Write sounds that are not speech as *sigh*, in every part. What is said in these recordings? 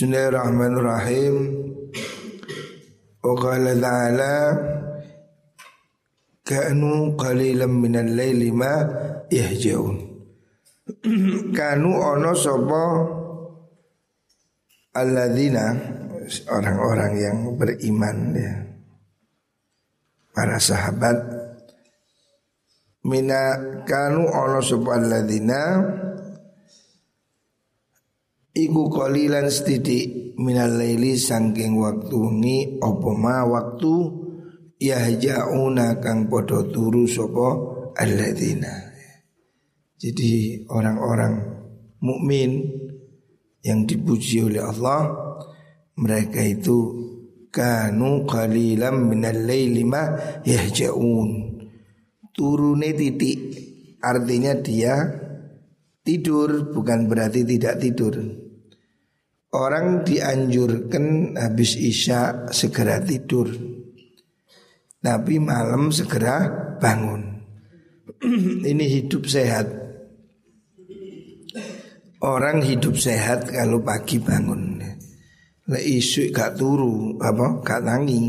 Bismillahirrahmanirrahim. Wa qala ta'ala Kanu qalilan minal laili ma yahjaun. *clears throat* Kanu ono sapa alladzina orang-orang yang beriman ya. Para sahabat mina kanu ono sapa alladzina Iku kolilan setidik minal laili sangking waktu ni opo ma waktu yahjauna kang podo turu sopo alladzina. Jadi orang-orang mukmin yang dipuji oleh Allah mereka itu kanu qalilan minal laili ma yahjaun. Turune titik artinya dia tidur bukan berarti tidak tidur. Orang dianjurkan habis isya segera tidur. Tapi malam segera bangun. *clears throat* Ini hidup sehat. Orang hidup sehat kalau pagi bangun. Lah isu gak turu apa gak tangi.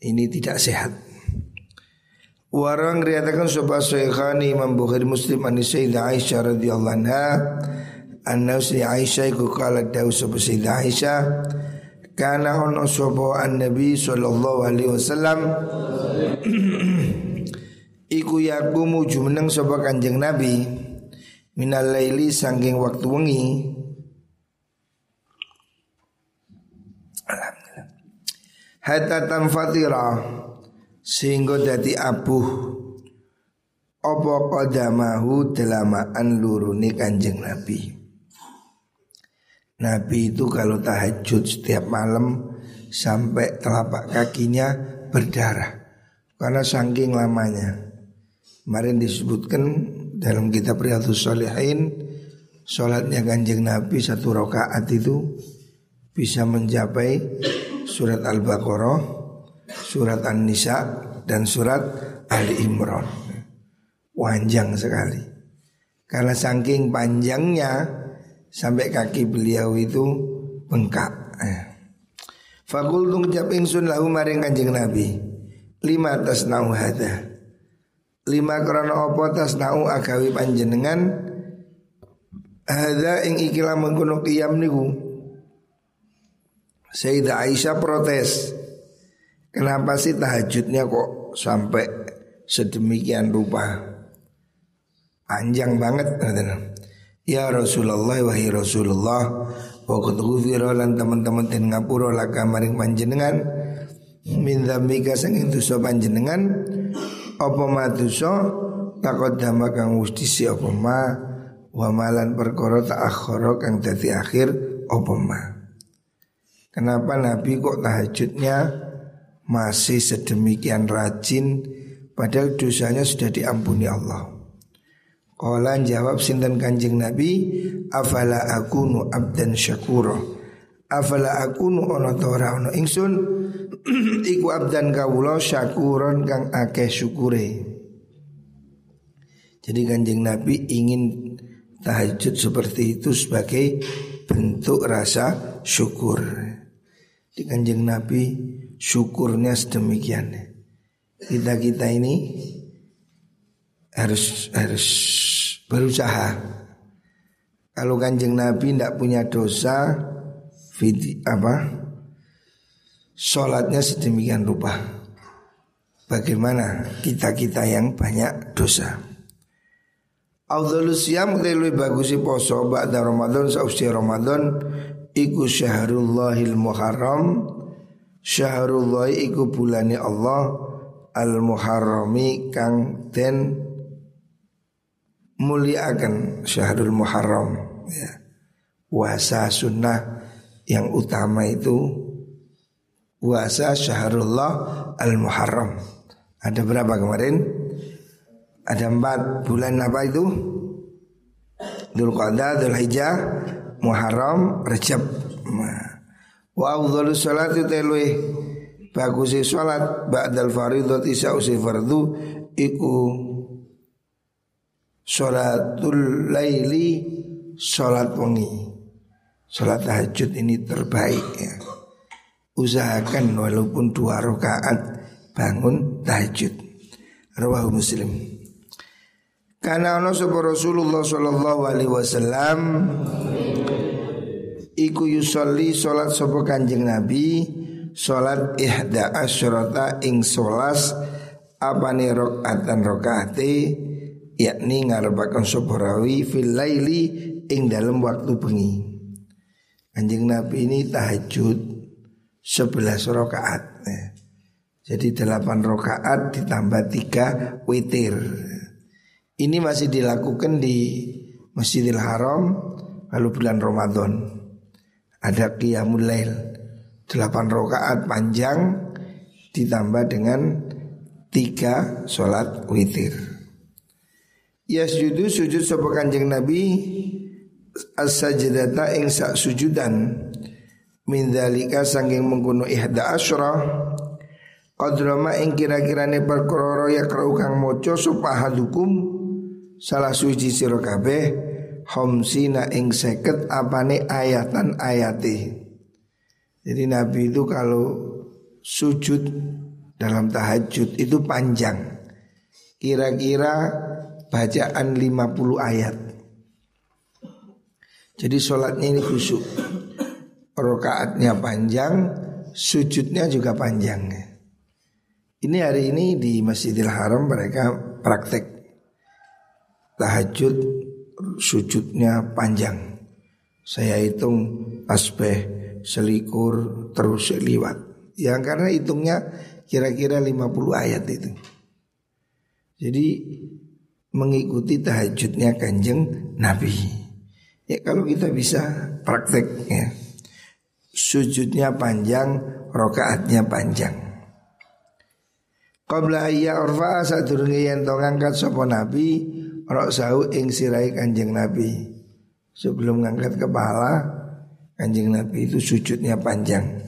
Ini tidak sehat. Warang riatakan sobat Syekhani Imam Bukhari Muslim Ani Sayyidah Aisyah radhiyallahu anha. Anna Sri Aisyah iku kala dawu sapa Sayyidah Aisyah kana ono sapa an Nabi sallallahu alaihi wasallam? *clears throat* Iku yakumu jumeneng sapa Kanjeng Nabi minal laili saking waktu wengi. Alhamdulillah. Hatta tanfatira sehingga dadi abuh. Apa qadamahu delamaan luruni Kanjeng Nabi. Nabi itu kalau tahajud setiap malam sampai telapak kakinya berdarah. Karena saking lamanya. Kemarin disebutkan dalam kitab Riyadhus Shalihin Sholatnya kanjeng Nabi satu rakaat itu bisa mencapai surat Al-Baqarah, surat An-Nisa dan surat Ali Imran. Panjang sekali. Karena saking panjangnya sampai kaki beliau itu bengkak. Eh. Fakul tung ngucap ingsun lahu maring kanjeng Nabi. Lima tas nau hada. Lima krono opo tas nau agawi panjenengan Hada ing ikilah mengkono qiyam niku. Sayyidah Aisyah protes. Kenapa sih tahajudnya kok sampai sedemikian rupa? Panjang banget Ya Rasulullah wahai Rasulullah Waktu ghufira lan teman-teman ten ngapura laka maring panjenengan min dzambika sing dosa panjenengan apa ma dosa? Taqaddama kang wis disi apa ma? Wa malan perkara ta'akhkhara kang dadi akhir apa ma? Kenapa Nabi kok tahajudnya masih sedemikian rajin padahal dosanya sudah diampuni Allah Qala jawab sinten Kanjeng Nabi, afala akunu abdan syakura. Afala akunu ana ta ora ana ingsun *clears throat* iku abdan kawula syakuron kang akeh syukure. Jadi Kanjeng Nabi ingin tahajud seperti itu sebagai bentuk rasa syukur. Di Kanjeng Nabi syukurnya sedemikian. Kita-kita ini harus harus berusaha. Kalau kanjeng Nabi tidak punya dosa, vidi, apa? Sholatnya sedemikian rupa. Bagaimana kita kita yang banyak dosa? Afdhalus siyam lebih bagus poso ba'da Ramadan sausi Ramadan iku syahrullahil muharram syahrullah iku bulani Allah al muharrami kang den muliakan syahrul muharram ya. Puasa sunnah yang utama itu puasa syahrullah al muharram. Ada berapa kemarin? Ada empat bulan apa itu? Dhul Qadha, Dhul Hijjah, Muharram, Rajab. Wa afdhalu salati telwe bagusi salat ba'dal fardhu isa usi fardu iku Sholatul laili Sholat wengi Sholat tahajud ini terbaik ya. Usahakan walaupun dua rakaat bangun tahajud. Rawahu Muslim. Karena ono Rasulullah sallallahu alaihi wasallam iku yusolli salat sapa Kanjeng Nabi salat ihda asyrata ing solas apane rakaatan rakaate yakni ngarepaken sapa rawi fil laili ing dalam waktu bengi. Kanjeng Nabi ini tahajud 11 rakaat. Ya. Jadi delapan rakaat ditambah tiga witir. Ini masih dilakukan di Masjidil Haram lalu bulan Ramadan. Ada qiyamul lail. Delapan rakaat panjang ditambah dengan tiga sholat witir. Yasjudu sujud sapa kanjeng Nabi as-sajdata ing sak sujudan min dzalika sanging mengkono ihda asyra Qadrama ing kira-kirane perkara ya kang maca supahadukum salah suci sira kabeh homsina ing seket apane ayatan ayati. Jadi Nabi itu kalau sujud dalam tahajud itu panjang. Kira-kira bacaan 50 ayat. Jadi sholatnya ini khusyuk. Rokaatnya panjang, sujudnya juga panjang. Ini hari ini di Masjidil Haram mereka praktek tahajud sujudnya panjang. Saya hitung tasbih selikur terus liwat. Ya karena hitungnya kira-kira 50 ayat itu. Jadi mengikuti tahajudnya kanjeng Nabi. Ya kalau kita bisa praktek ya. Sujudnya panjang, rokaatnya panjang. Qabla ayya urfa sadurunge yen to ngangkat sapa nabi rok sahu ing sirai Kanjeng Nabi. Sebelum ngangkat kepala Kanjeng Nabi itu sujudnya panjang.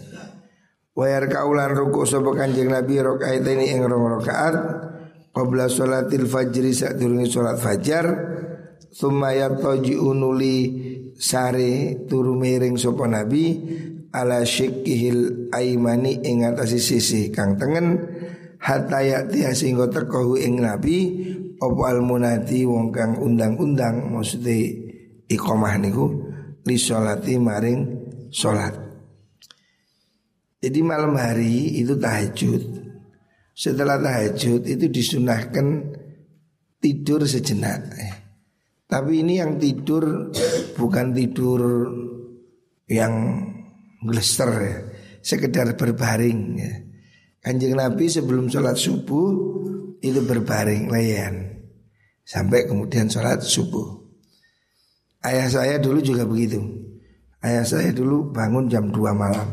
Wayar kaulan ruku sapa Kanjeng Nabi rakaat ini ing rong rakaat qabla sholatil fajri sadurunge salat fajar Thumma yataji'u unuli sare turu miring Nabi ala syikkihil aimani ing atase sisi kang tengen yati sehingga teko ing nabi opo al munati wong kang undang-undang maksudnya iqomah niku li sholati maring sholat. Jadi malam hari itu tahajud. Setelah tahajud itu disunahkan tidur sejenak. Tapi ini yang tidur bukan tidur yang glester ya, sekedar berbaring ya. Kanjeng Nabi sebelum sholat subuh itu berbaring layan sampai kemudian sholat subuh. Ayah saya dulu juga begitu. Ayah saya dulu bangun jam 2 malam.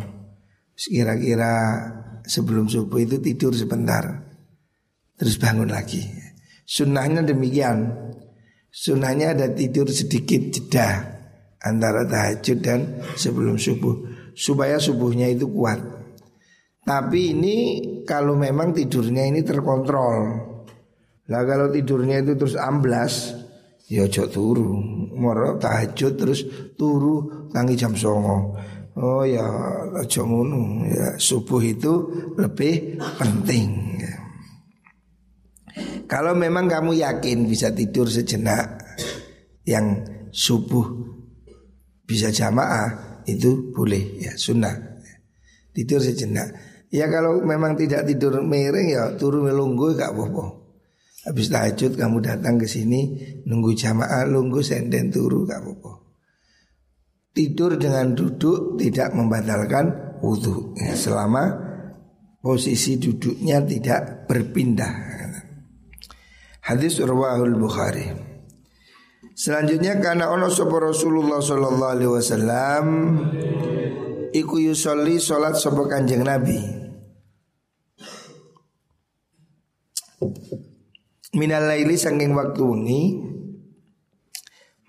Kira-kira sebelum subuh itu tidur sebentar. Terus bangun lagi. Sunnahnya demikian. Sunnahnya ada tidur sedikit jeda antara tahajud dan sebelum subuh supaya subuhnya itu kuat. Tapi ini kalau memang tidurnya ini terkontrol. Lah kalau tidurnya itu terus amblas, ya ojo turu. Moro tahajud terus turu tangi jam songo. Oh ya ojo ngono. Ya subuh itu lebih penting. Kalau memang kamu yakin bisa tidur sejenak yang subuh bisa jamaah itu boleh ya sunnah tidur sejenak Ya kalau memang tidak tidur miring ya turun melunggu gak apa-apa. Habis tahajud kamu datang ke sini nunggu jamaah lunggu senden turu gak apa-apa. Tidur dengan duduk tidak membatalkan wudhu ya, selama posisi duduknya tidak berpindah. Hadis Urwahul Bukhari. Selanjutnya karena ono sopo Rasulullah Sallallahu Alaihi Wasallam iku yusolli solat sopo kanjeng Nabi. Minal laili sanging waktu wengi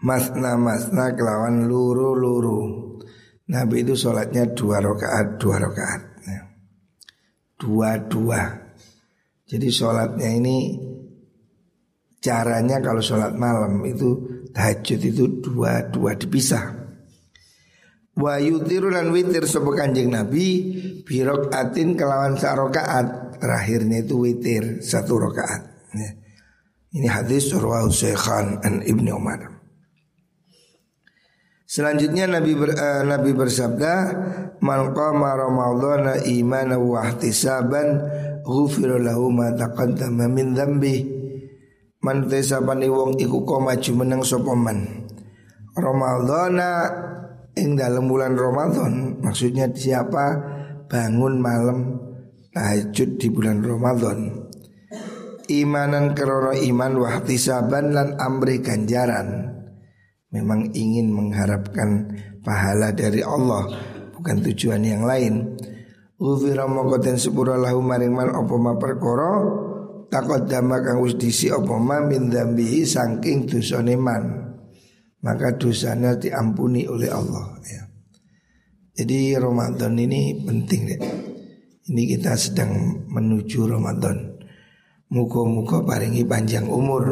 Masna masna kelawan luru luru Nabi itu sholatnya dua rakaat dua rakaat. Ya. Dua dua Jadi sholatnya ini Caranya kalau sholat malam itu Tahajud itu dua dua dipisah Wa yutiru lan witir sapa Kanjeng Nabi birok atin kelawan sarokaat terakhirnya itu witir satu rakaat. Ya. Ini hadis surah Syekhan an Ibni Umar. Selanjutnya Nabi ber, uh, Nabi bersabda, "Man qama ramadhana imanan wa ihtisaban, ghufira lahu ma taqaddama min dzambi." Man tesapani wong iku koma jumeneng sapa man. Ramadhana ing dalam bulan Ramadan, maksudnya siapa? Bangun malam tahajud di bulan Ramadan. Imanan keroro iman wahtisaban lan amri ganjaran. Memang ingin mengharapkan pahala dari Allah bukan tujuan yang lain. Ufira mokoten sepura lahu maring man opo ma takut dama kang wis disi min saking dosane man maka dosanya diampuni oleh Allah ya. Jadi Ramadan ini penting deh. Ini kita sedang menuju Ramadan. Muka-muka paringi panjang umur.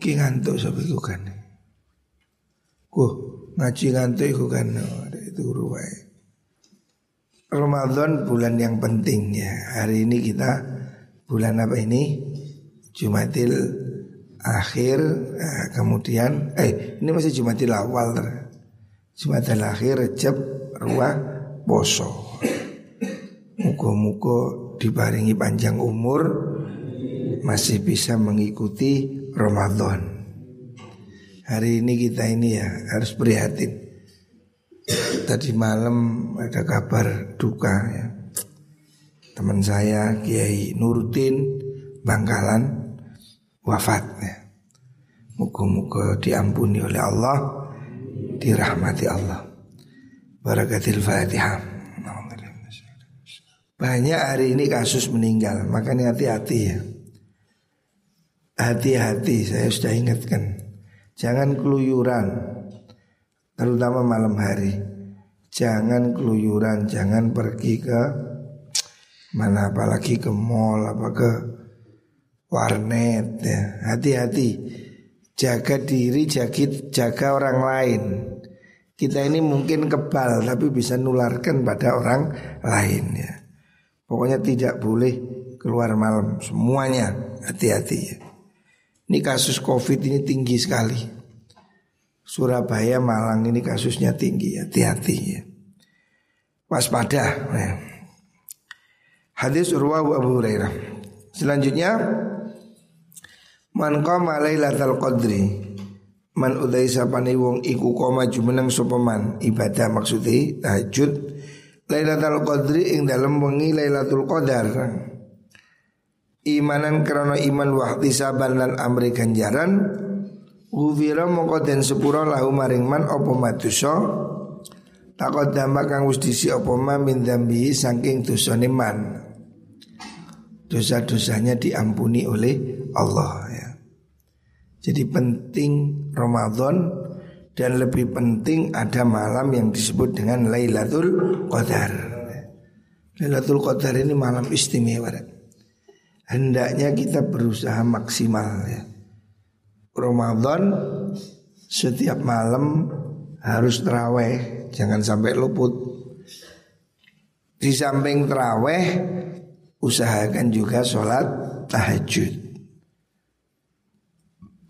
Ki ngantuk sampai iku kan. Kuh ngaji ngantuk iku kan itu ruwai. Ramadan bulan yang penting ya. Hari ini kita bulan apa ini? Jumatil akhir eh, kemudian eh ini masih Jumatil awal Jumatil akhir Recep ruah poso. Muka-muka dibaringi panjang umur masih bisa mengikuti Ramadan. Hari ini kita ini ya harus prihatin. Tadi malam ada kabar duka ya. Teman saya Kiai Nuruddin Bangkalan wafat ya. Muka-muka diampuni oleh Allah, dirahmati Allah. Barakatil Fatihah. Banyak hari ini kasus meninggal, makanya hati-hati ya. Hati-hati saya sudah ingatkan Jangan keluyuran Terutama malam hari Jangan keluyuran Jangan pergi ke Mana apalagi ke mall Apa ke warnet ya. Hati-hati. Jaga diri jaga, jaga orang lain. Kita ini mungkin kebal Tapi bisa nularkan pada orang lain ya. Pokoknya tidak boleh keluar malam. Semuanya hati-hati ya. Ini kasus covid ini tinggi sekali. Surabaya, Malang ini kasusnya tinggi. Hati-hati ya. Waspada ya. Hadis Urwah Abu Hurairah. Selanjutnya Man qama lailatul qadri. Man udai sapani wong iku koma jumeneng sopaman Ibadah maksudnya tahajud. Lailatul qadri ing dalam wengi Lailatul qadar. Imanan karena iman wahtisaban lan amri ganjaran. Ufira mongko den sepura lahu maring man apa madusa takut dama kang wis apa ma min dambi saking dosane man. Dosa-dosanya diampuni oleh Allah. Jadi penting Ramadan dan lebih penting ada malam yang disebut dengan Lailatul Qadar. Lailatul Qadar ini malam istimewa hendaknya kita berusaha maksimal ya. Ramadan setiap malam harus teraweh, jangan sampai luput. Di samping teraweh, usahakan juga sholat tahajud.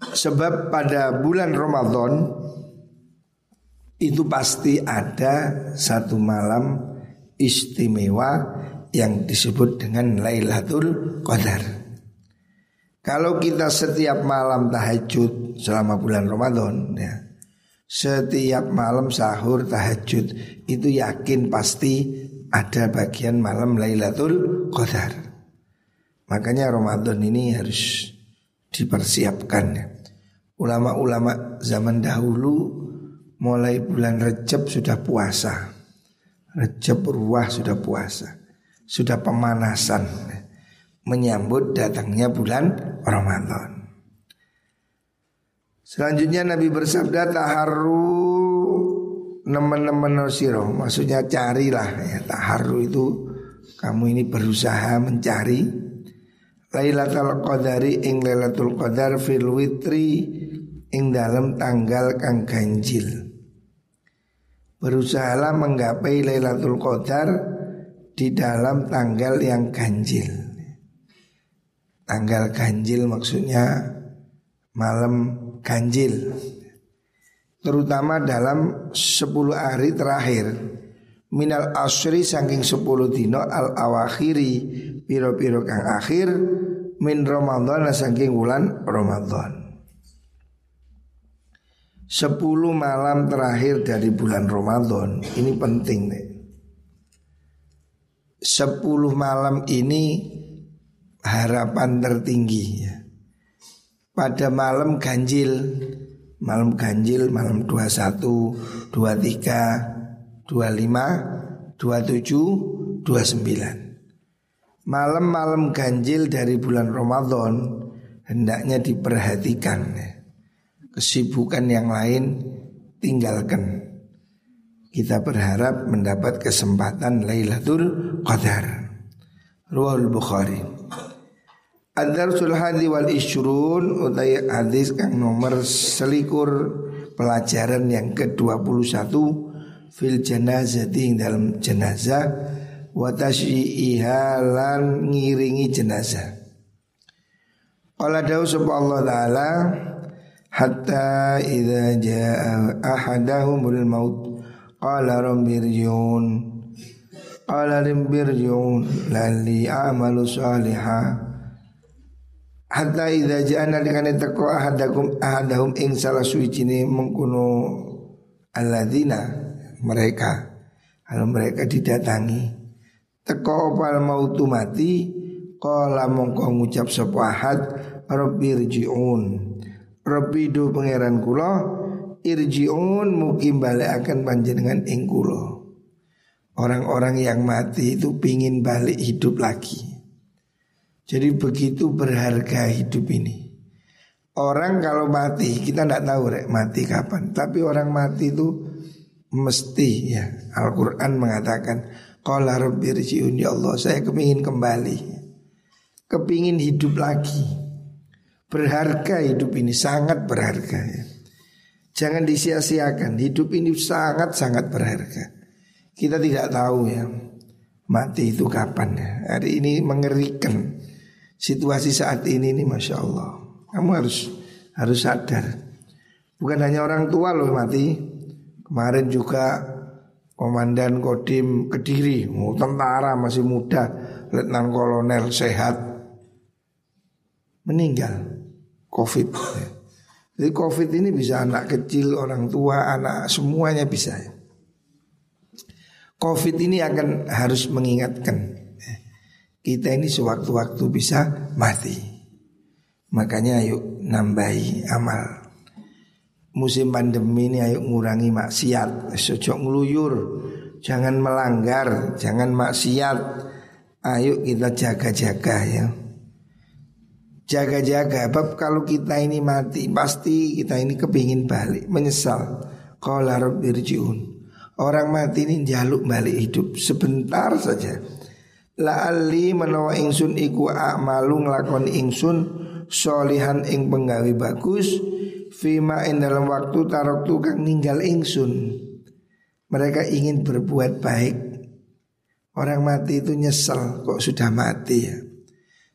Sebab pada bulan Ramadan itu pasti ada satu malam istimewa yang disebut dengan Lailatul Qadar. Kalau kita setiap malam tahajud selama bulan Ramadan ya, setiap malam sahur tahajud itu yakin pasti ada bagian malam Lailatul Qadar. Makanya Ramadan ini harus dipersiapkan ya. Ulama-ulama zaman dahulu mulai bulan Recep sudah puasa. Recep ruah sudah puasa sudah pemanasan menyambut datangnya bulan Ramadan. Selanjutnya Nabi bersabda taharu nemen-nemen siro maksudnya carilah ya taharu itu kamu ini berusaha mencari Lailatul Qadari ing Lailatul Qadar fil witri ing dalam tanggal kang ganjil. Berusahalah menggapai Lailatul Qadar di dalam tanggal yang ganjil. Tanggal ganjil maksudnya malam ganjil. Terutama dalam 10 hari terakhir minal asri saking 10 dino al awakhiri piro-piro kang akhir min Ramadan saking bulan Ramadan. Sepuluh malam terakhir dari bulan Ramadan Ini penting nih Sepuluh malam ini harapan tertinggi ya. Pada malam ganjil Malam ganjil malam 21, 23, 25, 27, 29 Malam-malam ganjil dari bulan Ramadan Hendaknya diperhatikan ya kesibukan yang lain tinggalkan. Kita berharap mendapat kesempatan Lailatul Qadar. Ruhul Bukhari. Ad-Darsul Hadi wal Ishrun Utai hadis kang nomor selikur Pelajaran yang ke-21 Fil janazah dalam jenazah Watasyi'iha lan ngiringi jenazah. Qala dawu Allah Ta'ala hatta idza jaa ahadahumul maut qala rabbirji'un qala rabbirji'un lalli a'malu salihah. Hatta idza jaa nalikane teko ahadakum ahadahum ing salah suwijine mengkono alladzina mereka. Kalau mereka didatangi teko opal mautu mati qala mongko ngucap sapa ahad rabbirji'un Rabbidu pangeran kula irjiun mukim balik akan panjenengan ing kula. Orang-orang yang mati itu pingin balik hidup lagi. Jadi begitu berharga hidup ini. Orang kalau mati kita tidak tahu rek mati kapan. Tapi orang mati itu mesti ya Al-Quran mengatakan Qala rabbi ya Allah saya kepingin kembali. Kepingin hidup lagi. Berharga hidup ini sangat berharga ya. Jangan disia-siakan Hidup ini sangat-sangat berharga. Kita tidak tahu ya Mati itu kapan ya. Hari ini mengerikan Situasi saat ini ini Masya Allah. Kamu harus harus sadar. Bukan hanya orang tua loh mati. Kemarin juga Komandan Kodim Kediri Tentara masih muda Letnan Kolonel sehat Meninggal COVID. Jadi COVID ini bisa anak kecil, orang tua, anak semuanya bisa. COVID ini akan harus mengingatkan kita ini sewaktu-waktu bisa mati. Makanya ayo nambahi amal. Musim pandemi ini ayo ngurangi maksiat, sejak ngeluyur, jangan melanggar, jangan maksiat. Ayo kita jaga-jaga ya. Jaga-jaga Bab kalau kita ini mati Pasti kita ini kepingin balik Menyesal. Qala Orang mati ini jaluk balik hidup Sebentar saja. La'alli menawa ingsun iku a'malu ngelakon ingsun Solihan ing penggawi bagus Fima in dalam waktu tarok tukang ninggal ingsun Mereka ingin berbuat baik Orang mati itu nyesel Kok sudah mati ya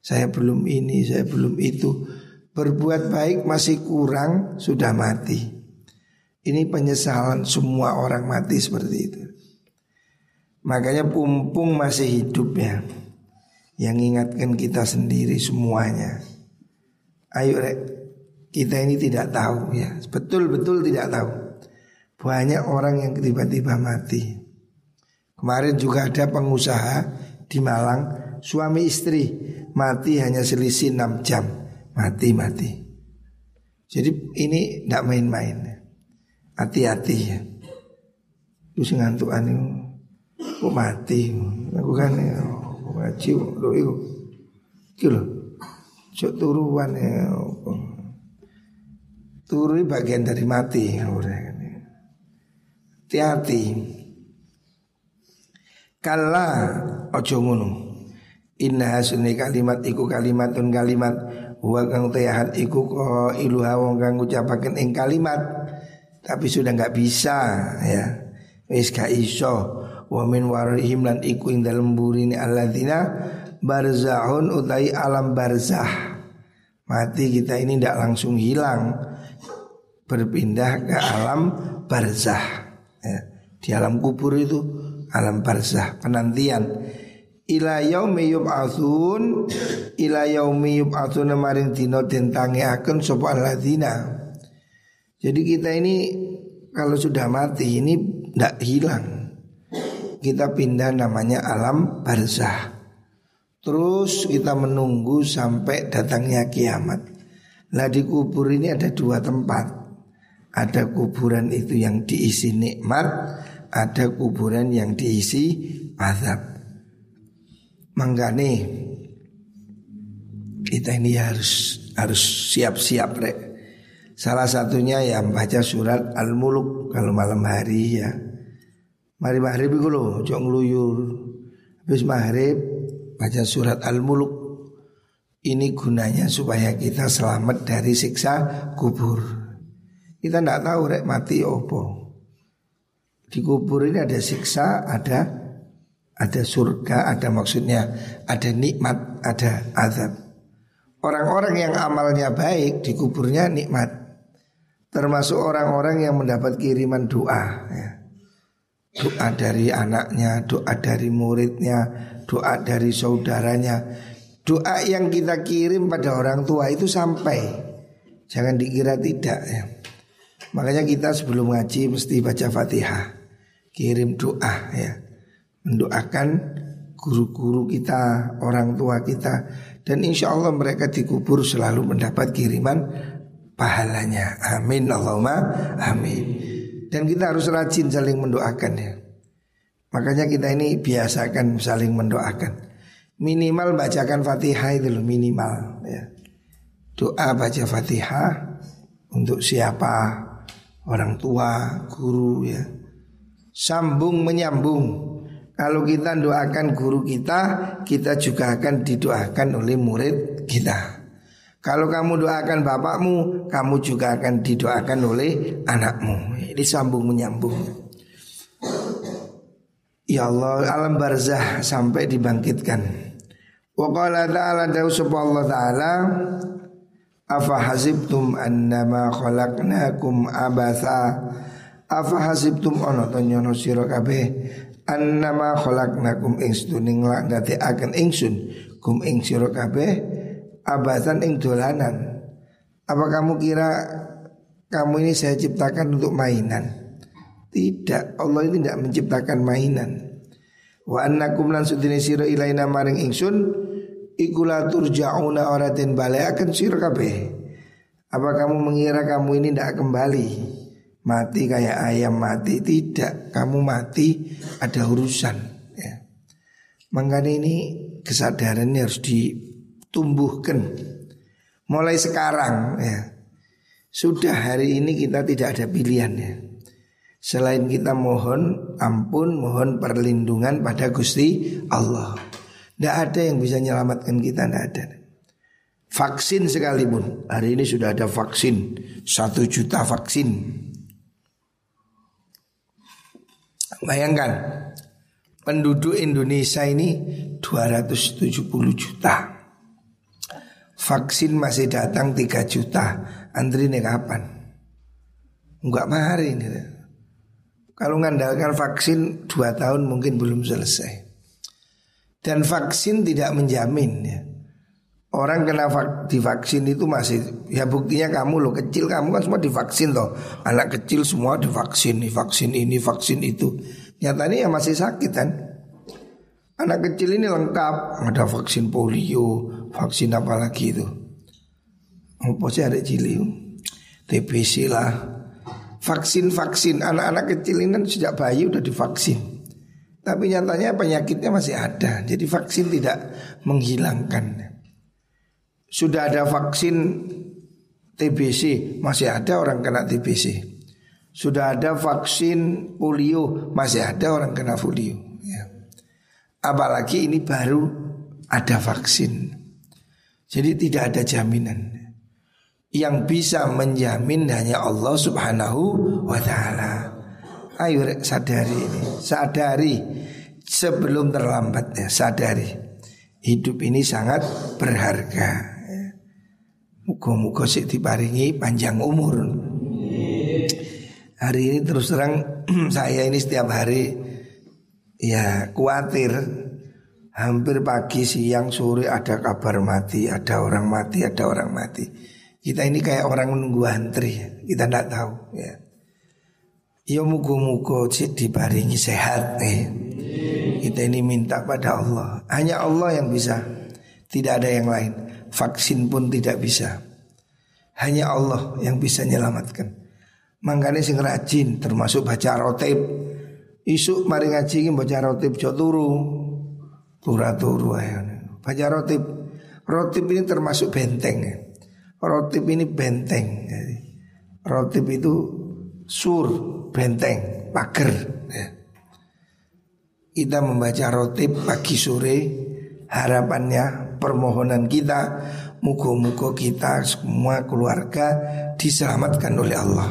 saya belum ini, saya belum itu. Berbuat baik masih kurang, sudah mati. Ini penyesalan semua orang mati seperti itu. Makanya pumpung masih hidup ya. Yang ingatkan kita sendiri semuanya. Ayo rek, kita ini tidak tahu ya. Betul-betul tidak tahu. Banyak orang yang tiba-tiba mati. Kemarin juga ada pengusaha di Malang, suami istri mati hanya selisih 6 jam. Mati mati jadi ini tidak main-main. Hati-hati ya. Terus ngantuk anu kok mati? Aku kan ya ngaji lo itu itu loh turuan ya turu bagian dari mati hati-hati. Kala ojo ngono. Inna hasuni kalimat iku kalimatun kalimat. Wa kang tehat iku ko iluha wong kang ucapaken ing kalimat. Tapi sudah nggak bisa ya. Wis gak iso. Wa min warihim lan iku ing dalem burine alladzina barzahun utai alam barzah. Mati kita ini tidak langsung hilang berpindah ke alam barzah ya. di alam kubur itu alam barzah penantian ila yaumi yub'atsun ila yaumi yub'atsun maring dina den tangiaken sapa alladzina jadi kita ini kalau sudah mati ini tidak hilang kita pindah namanya alam barzah. Terus kita menunggu sampai datangnya kiamat. Nah di kubur ini ada dua tempat. Ada kuburan itu yang diisi nikmat, ada kuburan yang diisi azab. Mangkane kita ini harus harus siap-siap rek. Salah satunya yang baca surat Al-Muluk kalau malam hari ya. Mari maghrib lho, ojo ngluyur. Habis maghrib baca surat Al-Muluk. Ini gunanya supaya kita selamat dari siksa kubur. Kita tidak tahu rek mati opo. Di kubur ini ada siksa, ada ada surga, ada maksudnya ada nikmat, ada azab. Orang-orang yang amalnya baik di kuburnya nikmat. Termasuk orang-orang yang mendapat kiriman doa ya doa dari anaknya, doa dari muridnya, doa dari saudaranya. Doa yang kita kirim pada orang tua itu sampai. Jangan dikira tidak ya. Makanya kita sebelum ngaji mesti baca Fatihah. Kirim doa ya. Mendoakan guru-guru kita, orang tua kita dan insya Allah mereka dikubur selalu mendapat kiriman pahalanya. Amin Allahumma amin. Dan kita harus rajin saling mendoakan ya. Makanya kita ini biasakan saling mendoakan. Minimal bacakan Fatihah itu loh minimal ya. Doa baca Fatihah untuk siapa? Orang tua, guru ya. Sambung menyambung. Kalau kita doakan guru kita, kita juga akan didoakan oleh murid kita. Kalau kamu doakan bapakmu, kamu juga akan didoakan oleh anakmu. Ini sambung menyambung. Ya Allah, alam barzah sampai dibangkitkan. Wa qala ta'ala ta'ala Afa hasibtum annama khalaqnakum abatha Afa hasibtum ono to nyono sira kabeh annama khalaqnakum ing lak akan ingsun kum ing sira kabeh abasan ing dolanan. Apa kamu kira kamu ini saya ciptakan untuk mainan? Tidak, Allah ini tidak menciptakan mainan. Wa annakum lan sudine sira ilaina maring ingsun iku la turja'una oratin akan sira kabeh. Apa kamu mengira kamu ini tidak kembali? Mati kayak ayam mati Tidak, kamu mati ada urusan ya. Ini kesadarannya harus di tumbuhkan mulai sekarang ya. Sudah hari ini kita tidak ada pilihan ya. Selain kita mohon ampun, mohon perlindungan pada Gusti Allah. Tidak ada yang bisa menyelamatkan kita, tidak ada. Vaksin sekalipun, hari ini sudah ada vaksin, satu juta vaksin. Bayangkan, penduduk Indonesia ini 270 juta. Vaksin masih datang 3 juta Antri ini kapan? Enggak mari ini Kalau ngandalkan vaksin 2 tahun mungkin belum selesai Dan vaksin tidak menjamin ya. Orang kena vak divaksin itu masih Ya buktinya kamu lo kecil Kamu kan semua divaksin toh. Anak kecil semua divaksin Vaksin ini, vaksin itu. Nyatanya ya masih sakit kan? Anak kecil ini lengkap Ada vaksin polio Vaksin apa lagi itu. Apa sih ada cili? TBC lah. Vaksin-vaksin Anak-anak kecil ini kan sejak bayi udah divaksin Tapi nyatanya penyakitnya masih ada. Jadi vaksin tidak menghilangkan. Sudah ada vaksin TBC Masih ada orang kena TBC Sudah ada vaksin polio Masih ada orang kena polio ya. Apalagi ini baru ada vaksin. Jadi tidak ada jaminan. Yang bisa menjamin hanya Allah subhanahu wa ta'ala Ayo rek sadari ini. Sadari. Sebelum terlambat ya Sadari. Hidup ini sangat berharga Muka-muka sih diparingi panjang umur. Hari ini terus terang *clears throat* Saya ini setiap hari Ya khawatir. Hampir pagi, siang, sore ada kabar mati Ada orang mati, ada orang mati. Kita ini kayak orang menunggu antri Kita tidak tahu ya Ya mugo-mugo dibaringi sehat eh. Kita ini minta pada Allah. Hanya Allah yang bisa. Tidak ada yang lain. Vaksin pun tidak bisa. Hanya Allah yang bisa menyelamatkan Makanya sing rajin termasuk baca rotib. Isuk mari ngaji baca rotib jauh turu. Tura turu Baca rotib. Rotib ini termasuk benteng Rotib ini benteng Rotib itu sur benteng, pagar. Ya. Kita membaca rotib pagi sore, harapannya permohonan kita, muka-muka kita semua keluarga diselamatkan oleh Allah.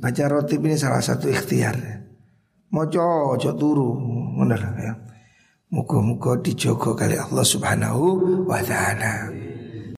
Baca rotib ini salah satu ikhtiar. Moco, ojo turu, benar ya. Muka-muka dijogo kali Allah Subhanahu wa taala.